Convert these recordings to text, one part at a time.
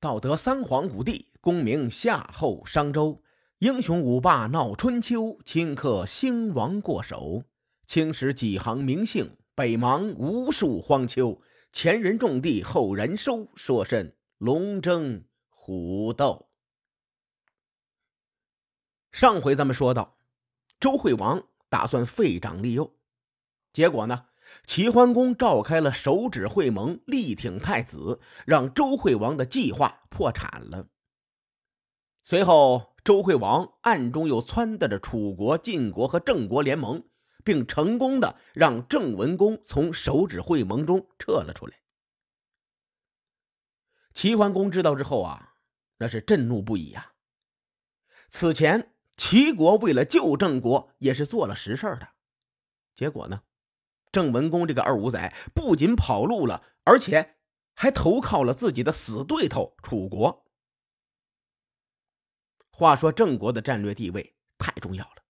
道德三皇五帝，功名夏后商周，英雄五霸闹春秋，顷刻兴亡过手。青史几行名姓，北邙无数荒丘。前人种地，后人收，说甚龙争虎斗？上回咱们说到，周惠王打算废长立幼，结果呢，齐桓公召开了手指会盟，力挺太子，让周惠王的计划破产了。随后，周惠王暗中又撺掇着楚国、晋国和郑国联盟，并成功的让郑文公从手指会盟中撤了出来。齐桓公知道之后啊，那是震怒不已呀。此前。齐国为了救郑国，也是做了实事的。结果呢，郑文公这个二五仔不仅跑路了，而且还投靠了自己的死对头楚国。话说郑国的战略地位太重要了，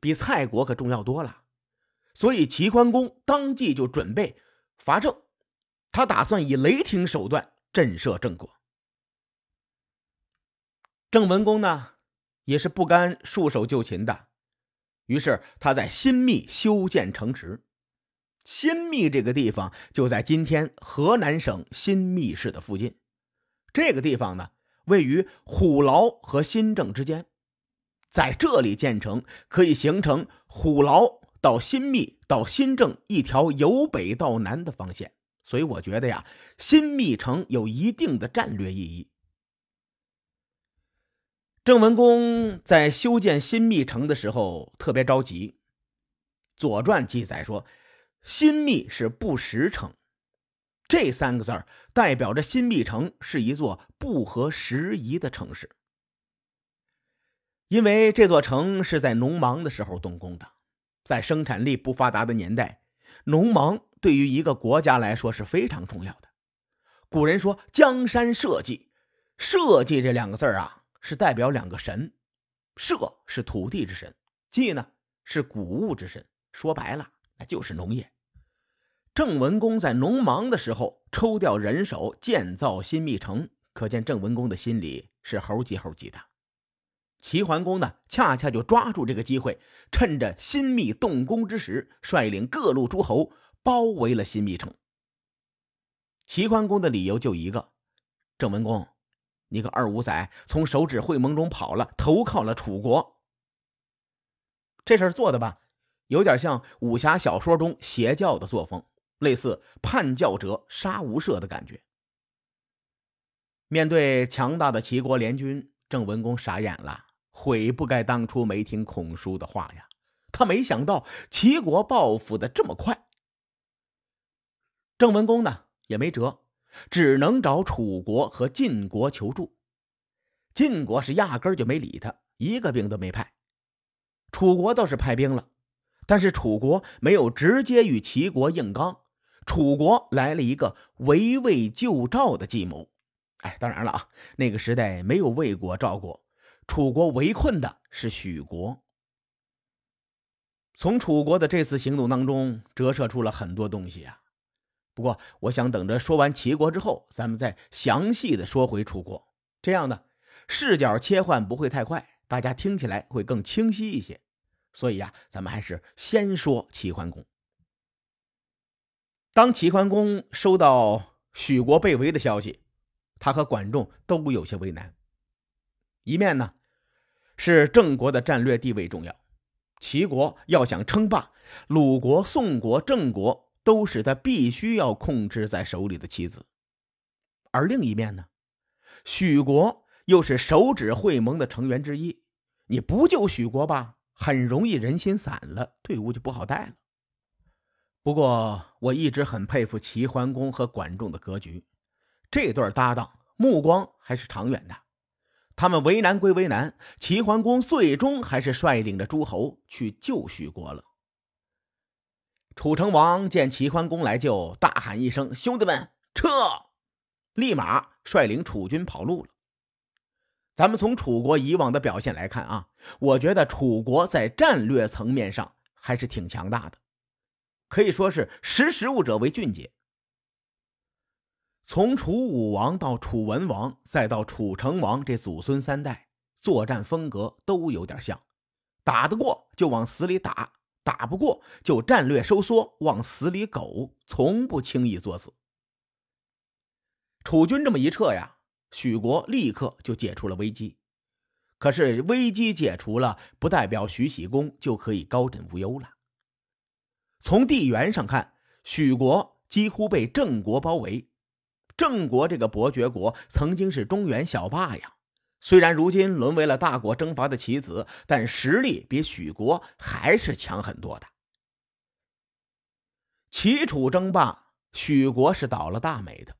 比蔡国可重要多了。所以齐桓公当即就准备伐郑，他打算以雷霆手段震慑郑国。郑文公呢？也是不甘束手就擒的，于是他在新密修建城池。新密这个地方就在今天河南省新密市的附近。这个地方呢，位于虎牢和新郑之间，在这里建成，可以形成虎牢到新密到新郑一条由北到南的防线。所以我觉得呀，新密城有一定的战略意义。郑文公在修建新密城的时候特别着急，《左传》记载说：“新密是不实城。”这三个字儿代表着新密城是一座不合时宜的城市，因为这座城是在农忙的时候动工的，在生产力不发达的年代，农忙对于一个国家来说是非常重要的。古人说：“江山社稷，社稷这两个字儿啊。”是代表两个神，社是土地之神，稷呢是谷物之神。说白了，就是农业。郑文公在农忙的时候抽调人手建造新密城，可见郑文公的心里是猴急猴急的。齐桓公呢，恰恰就抓住这个机会，趁着新密动工之时，率领各路诸侯包围了新密城。齐桓公的理由就一个：郑文公。你个二五仔从手指会盟中跑了，投靠了楚国。这事做的吧，有点像武侠小说中邪教的作风，类似叛教者杀无赦的感觉。面对强大的齐国联军，郑文公傻眼了，悔不该当初没听孔叔的话呀！他没想到齐国报复的这么快。郑文公呢，也没辙。只能找楚国和晋国求助，晋国是压根就没理他，一个兵都没派。楚国倒是派兵了，但是楚国没有直接与齐国硬刚，楚国来了一个围魏救赵的计谋。哎，当然了啊，那个时代没有魏国、赵国，楚国围困的是许国。从楚国的这次行动当中折射出了很多东西啊。不过，我想等着说完齐国之后，咱们再详细的说回楚国。这样呢，视角切换不会太快，大家听起来会更清晰一些。所以呀，咱们还是先说齐桓公。当齐桓公收到许国被围的消息，他和管仲都有些为难。一面呢，是郑国的战略地位重要，齐国要想称霸，鲁国、宋国、郑国。都是他必须要控制在手里的棋子，而另一面呢，许国又是手指会盟的成员之一，你不救许国吧，很容易人心散了，队伍就不好带了。不过我一直很佩服齐桓公和管仲的格局，这对搭档目光还是长远的。他们为难归为难，齐桓公最终还是率领着诸侯去救许国了。楚成王见齐桓公来救，大喊一声：“兄弟们，撤！”立马率领楚军跑路了。咱们从楚国以往的表现来看啊，我觉得楚国在战略层面上还是挺强大的，可以说是识时务者为俊杰。从楚武王到楚文王，再到楚成王，这祖孙三代作战风格都有点像，打得过就往死里打，打不过就战略收缩，往死里苟，从不轻易作死。楚军这么一撤呀，许国立刻就解除了危机。可是危机解除了，不代表许喜公就可以高枕无忧了。从地缘上看，许国几乎被郑国包围。郑国这个伯爵国曾经是中原小霸呀，虽然如今沦为了大国征伐的棋子，但实力比许国还是强很多的。齐楚争霸，许国是倒了大霉的。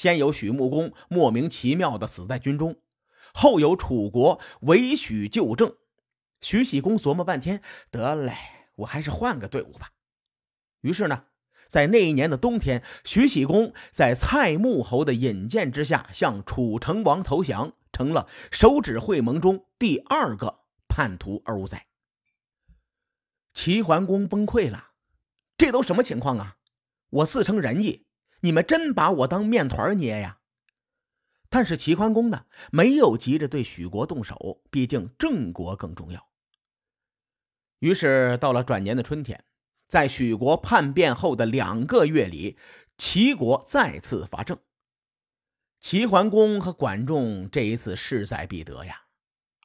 先有许穆公莫名其妙的死在军中，后有楚国为许就政。许喜公琢磨半天，得嘞，我还是换个队伍吧。于是呢。在那一年的冬天，徐喜公在蔡穆侯的引荐之下，向楚成王投降，成了手指会盟中第二个叛徒二五仔。齐桓公崩溃了，这都什么情况啊？我自称仁义，你们真把我当面团捏呀？但是齐桓公呢，没有急着对许国动手，毕竟郑国更重要。于是到了转年的春天。在许国叛变后的两个月里，齐国再次伐郑。齐桓公和管仲这一次势在必得呀，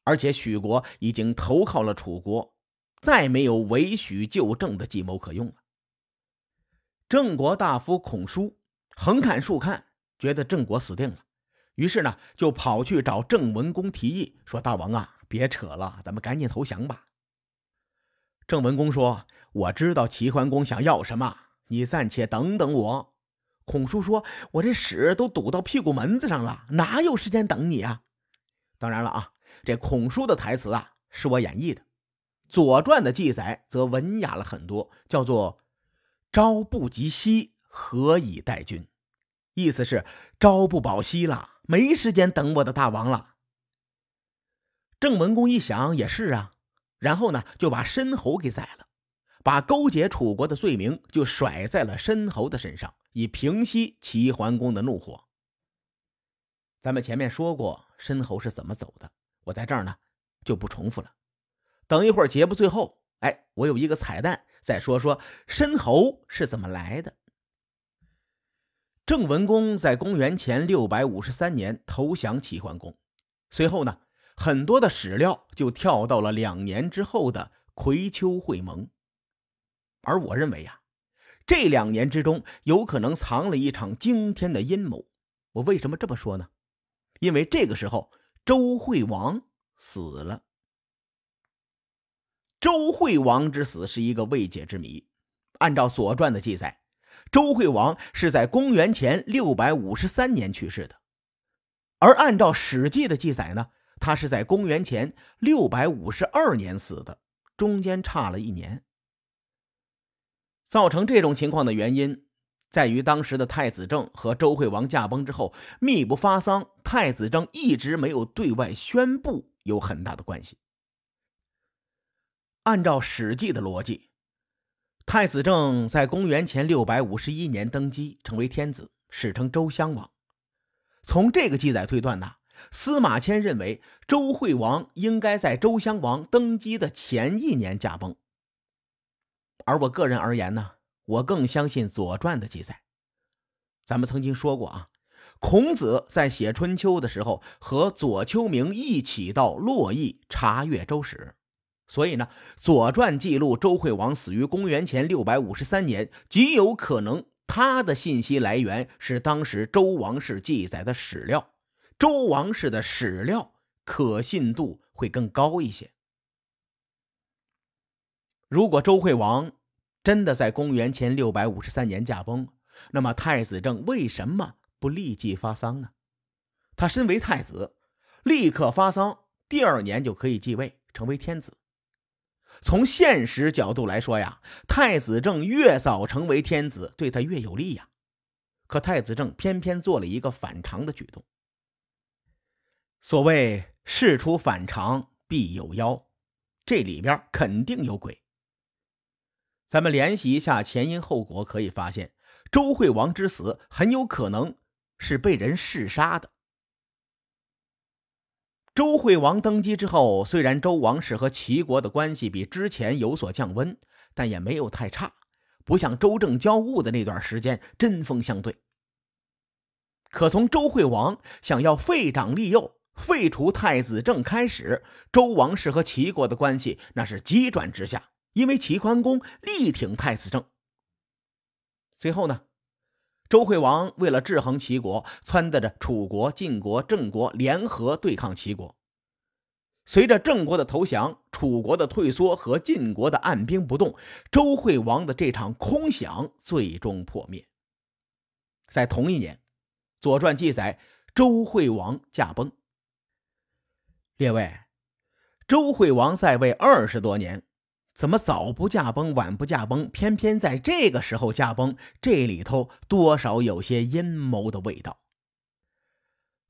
而且许国已经投靠了楚国，再没有为许救郑的计谋可用了。郑国大夫孔叔横看竖看，觉得郑国死定了，于是呢，就跑去找郑文公提议说：“大王啊，别扯了，咱们赶紧投降吧。”郑文公说：“我知道齐桓公想要什么，你暂且等等我。”孔叔说：“我这屎都堵到屁股门子上了，哪有时间等你啊？”当然了啊，这孔叔的台词啊是我演绎的，《左传》的记载则文雅了很多，叫做“朝不及夕，何以待君”，意思是朝不保夕了，没时间等我的大王了。郑文公一想，也是啊。然后呢，就把申侯给宰了，把勾结楚国的罪名就甩在了申侯的身上，以平息齐桓公的怒火。咱们前面说过申侯是怎么走的，我在这儿呢就不重复了。等一会儿节目最后，哎，我有一个彩蛋，再说说申侯是怎么来的。郑文公在公元前六百五十三年投降齐桓公，随后呢。很多的史料就跳到了两年之后的葵丘会盟，而我认为呀，这两年之中有可能藏了一场惊天的阴谋。我为什么这么说呢？因为这个时候周惠王死了。周惠王之死是一个未解之谜。按照《左传》的记载，周惠王是在公元前六百五十三年去世的，而按照《史记》的记载呢？他是在公元前六百五十二年死的，中间差了一年。造成这种情况的原因，在于当时的太子正和周惠王驾崩之后密不发丧，太子正一直没有对外宣布，有很大的关系。按照《史记》的逻辑，太子正在公元前六百五十一年登基，成为天子，史称周襄王。从这个记载推断呢？司马迁认为，周惠王应该在周襄王登基的前一年驾崩。而我个人而言呢，我更相信《左传》的记载。咱们曾经说过啊，孔子在写《春秋》的时候，和左丘明一起到洛邑查阅周史，所以呢，《左传》记录周惠王死于公元前六百五十三年，极有可能他的信息来源是当时周王室记载的史料。周王室的史料可信度会更高一些。如果周惠王真的在公元前六百五十三年驾崩，那么太子正为什么不立即发丧呢？他身为太子，立刻发丧，第二年就可以继位成为天子。从现实角度来说呀，太子正越早成为天子，对他越有利呀。可太子正偏偏做了一个反常的举动。所谓事出反常必有妖，这里边肯定有鬼。咱们联系一下前因后果，可以发现周惠王之死很有可能是被人弑杀的。周惠王登基之后，虽然周王室和齐国的关系比之前有所降温，但也没有太差，不像周正交恶的那段时间针锋相对。可从周惠王想要废长立幼、废除太子正开始，周王室和齐国的关系那是急转直下，因为齐桓公力挺太子正。随后呢？周惠王为了制衡齐国，撺掇着楚国、晋国、郑国联合对抗齐国。随着郑国的投降、楚国的退缩和晋国的按兵不动，周惠王的这场空想最终破灭。在同一年，《左传》记载周惠王驾崩。列位，周惠王在位二十多年。怎么早不驾崩，晚不驾崩，偏偏在这个时候驾崩？这里头多少有些阴谋的味道。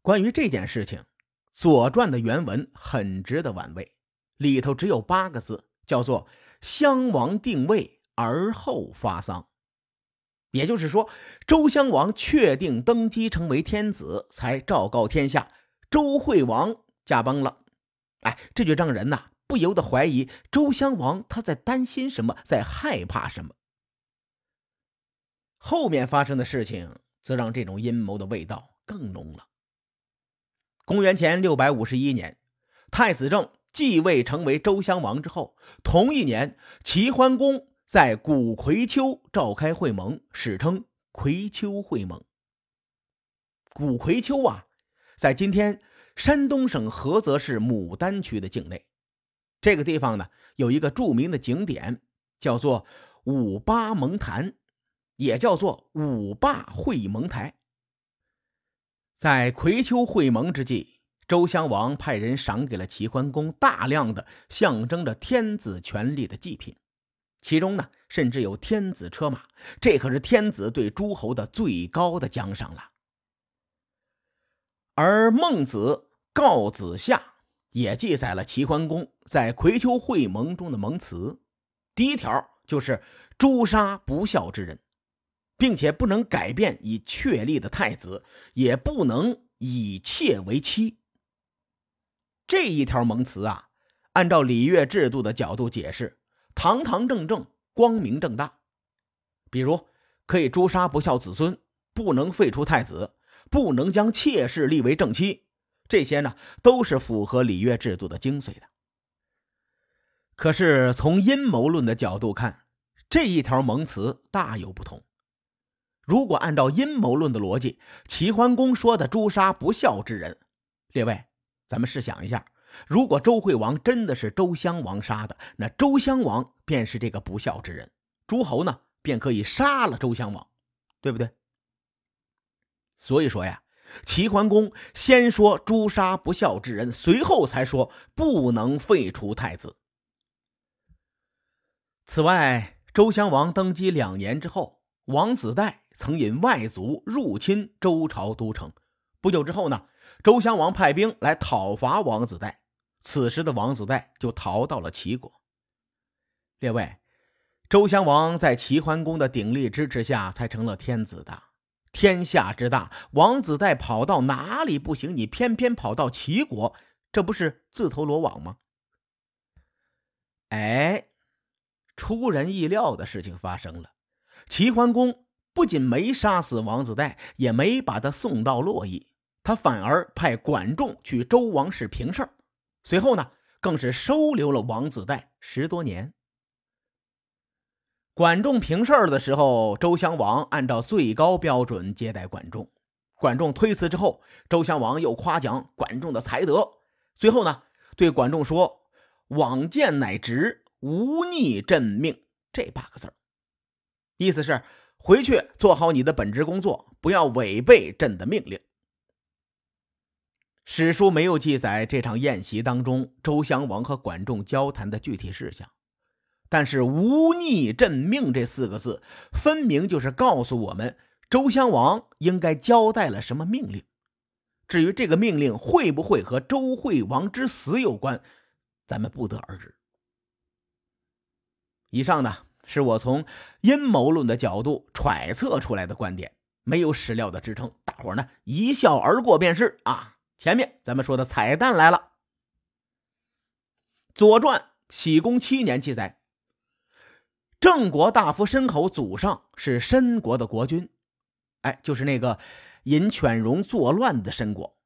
关于这件事情，《左传》的原文很值得玩味，里头只有八个字，叫做“襄王定位而后发丧”。也就是说，周襄王确定登基成为天子，才昭告天下，周惠王驾崩了。哎，这就让人呐。不由得怀疑周襄王他在担心什么，在害怕什么。后面发生的事情则让这种阴谋的味道更浓了。公元前六百五十一年，太子正继位成为周襄王之后，同一年，齐桓公在古葵丘召开会盟，史称葵丘会盟。古葵丘啊，在今天山东省菏泽市牡丹区的境内。这个地方呢，有一个著名的景点，叫做五八蒙坛，也叫做五霸会盟台。在葵丘会盟之际，周襄王派人赏给了齐桓公大量的象征着天子权力的祭品，其中呢，甚至有天子车马，这可是天子对诸侯的最高的奖赏了。而孟子告子夏。也记载了齐桓公在葵丘会盟中的盟词，第一条就是诛杀不孝之人，并且不能改变已确立的太子，也不能以妾为妻。这一条盟词啊，按照礼乐制度的角度解释，堂堂正正、光明正大。比如，可以诛杀不孝子孙，不能废除太子，不能将妾室立为正妻。这些呢，都是符合礼乐制度的精髓的。可是从阴谋论的角度看，这一条盟词大有不同。如果按照阴谋论的逻辑，齐桓公说的诛杀不孝之人，列位，咱们试想一下，如果周惠王真的是周襄王杀的，那周襄王便是这个不孝之人，诸侯呢便可以杀了周襄王，对不对？所以说呀。齐桓公先说诛杀不孝之人，随后才说不能废除太子。此外，周襄王登基两年之后，王子带曾引外族入侵周朝都城。不久之后呢，周襄王派兵来讨伐王子带，此时的王子带就逃到了齐国。列位，周襄王在齐桓公的鼎力支持下，才成了天子的。天下之大，王子带跑到哪里不行？你偏偏跑到齐国，这不是自投罗网吗？哎，出人意料的事情发生了。齐桓公不仅没杀死王子带，也没把他送到洛邑，他反而派管仲去周王室平事儿。随后呢，更是收留了王子带十多年。管仲平事儿的时候，周襄王按照最高标准接待管仲。管仲推辞之后，周襄王又夸奖管仲的才德。最后呢，对管仲说：“往见乃直，无逆朕命。”这八个字儿意思是回去做好你的本职工作，不要违背朕的命令。史书没有记载这场宴席当中周襄王和管仲交谈的具体事项。但是“无逆朕命”这四个字，分明就是告诉我们周襄王应该交代了什么命令。至于这个命令会不会和周惠王之死有关，咱们不得而知。以上呢是我从阴谋论的角度揣测出来的观点，没有史料的支撑，大伙呢一笑而过便是啊。前面咱们说的彩蛋来了，《左传》喜公七年记载，郑国大夫申侯祖上是申国的国君，哎，就是那个引犬戎作乱的申国。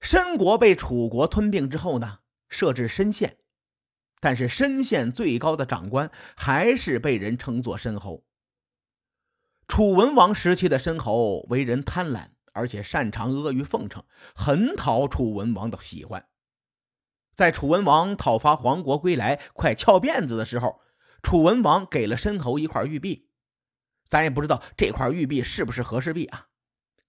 申国被楚国吞并之后呢，设置申县。但是申县最高的长官还是被人称作申侯。楚文王时期的申侯为人贪婪，而且擅长阿谀奉承，很讨楚文王的喜欢。在楚文王讨伐黄国归来，快翘辫子的时候，楚文王给了申侯一块玉璧，咱也不知道这块玉璧是不是和氏璧啊。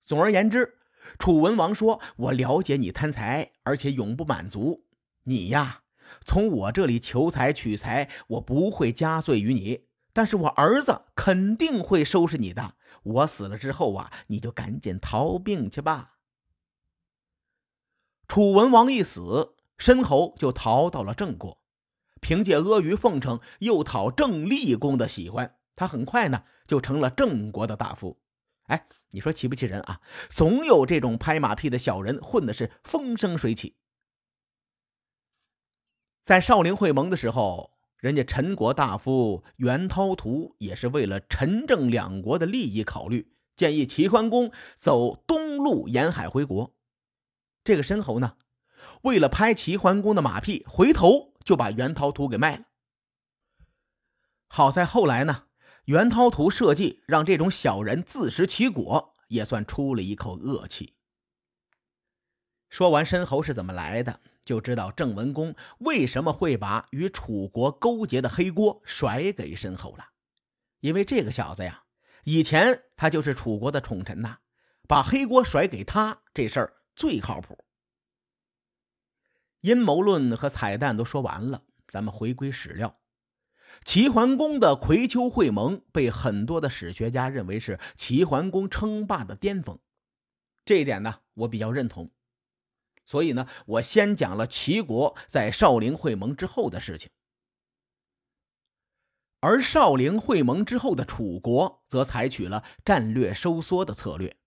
总而言之，楚文王说：“我了解你贪财，而且永不满足，你呀。”从我这里求财取财，我不会加罪于你，但是我儿子肯定会收拾你的。我死了之后啊，你就赶紧逃命去吧。楚文王一死，申侯就逃到了郑国，凭借阿谀奉承，又讨郑立公的喜欢，他很快呢就成了郑国的大夫。哎，你说气不气人啊？总有这种拍马屁的小人混的是风生水起。在少陵会盟的时候，人家陈国大夫袁涛图也是为了陈郑两国的利益考虑，建议齐桓公走东路沿海回国。这个申侯呢，为了拍齐桓公的马屁，回头就把袁涛图给卖了。好在后来呢，袁涛图设计让这种小人自食其果，也算出了一口恶气。说完申侯是怎么来的。就知道郑文公为什么会把与楚国勾结的黑锅甩给申侯了，因为这个小子呀，以前他就是楚国的宠臣呐，把黑锅甩给他这事儿最靠谱。阴谋论和彩蛋都说完了，咱们回归史料。齐桓公的葵丘会盟被很多的史学家认为是齐桓公称霸的巅峰，这一点呢，我比较认同。所以呢，我先讲了齐国在少陵会盟之后的事情，而少陵会盟之后的楚国则采取了战略收缩的策略，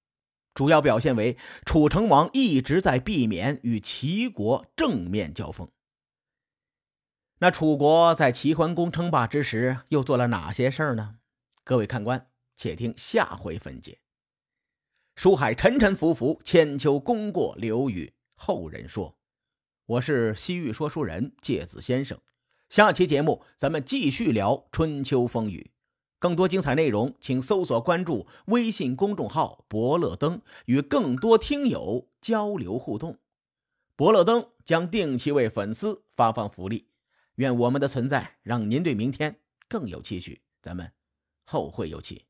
主要表现为楚成王一直在避免与齐国正面交锋。那楚国在齐桓公称霸之时又做了哪些事儿呢？各位看官，且听下回分解。书海沉沉浮浮，千秋功过留与。后人说：“我是西域说书人介子先生。下期节目咱们继续聊春秋风雨，更多精彩内容，请搜索关注微信公众号‘伯乐灯’，与更多听友交流互动。伯乐灯将定期为粉丝发放福利。愿我们的存在让您对明天更有期许。咱们后会有期。”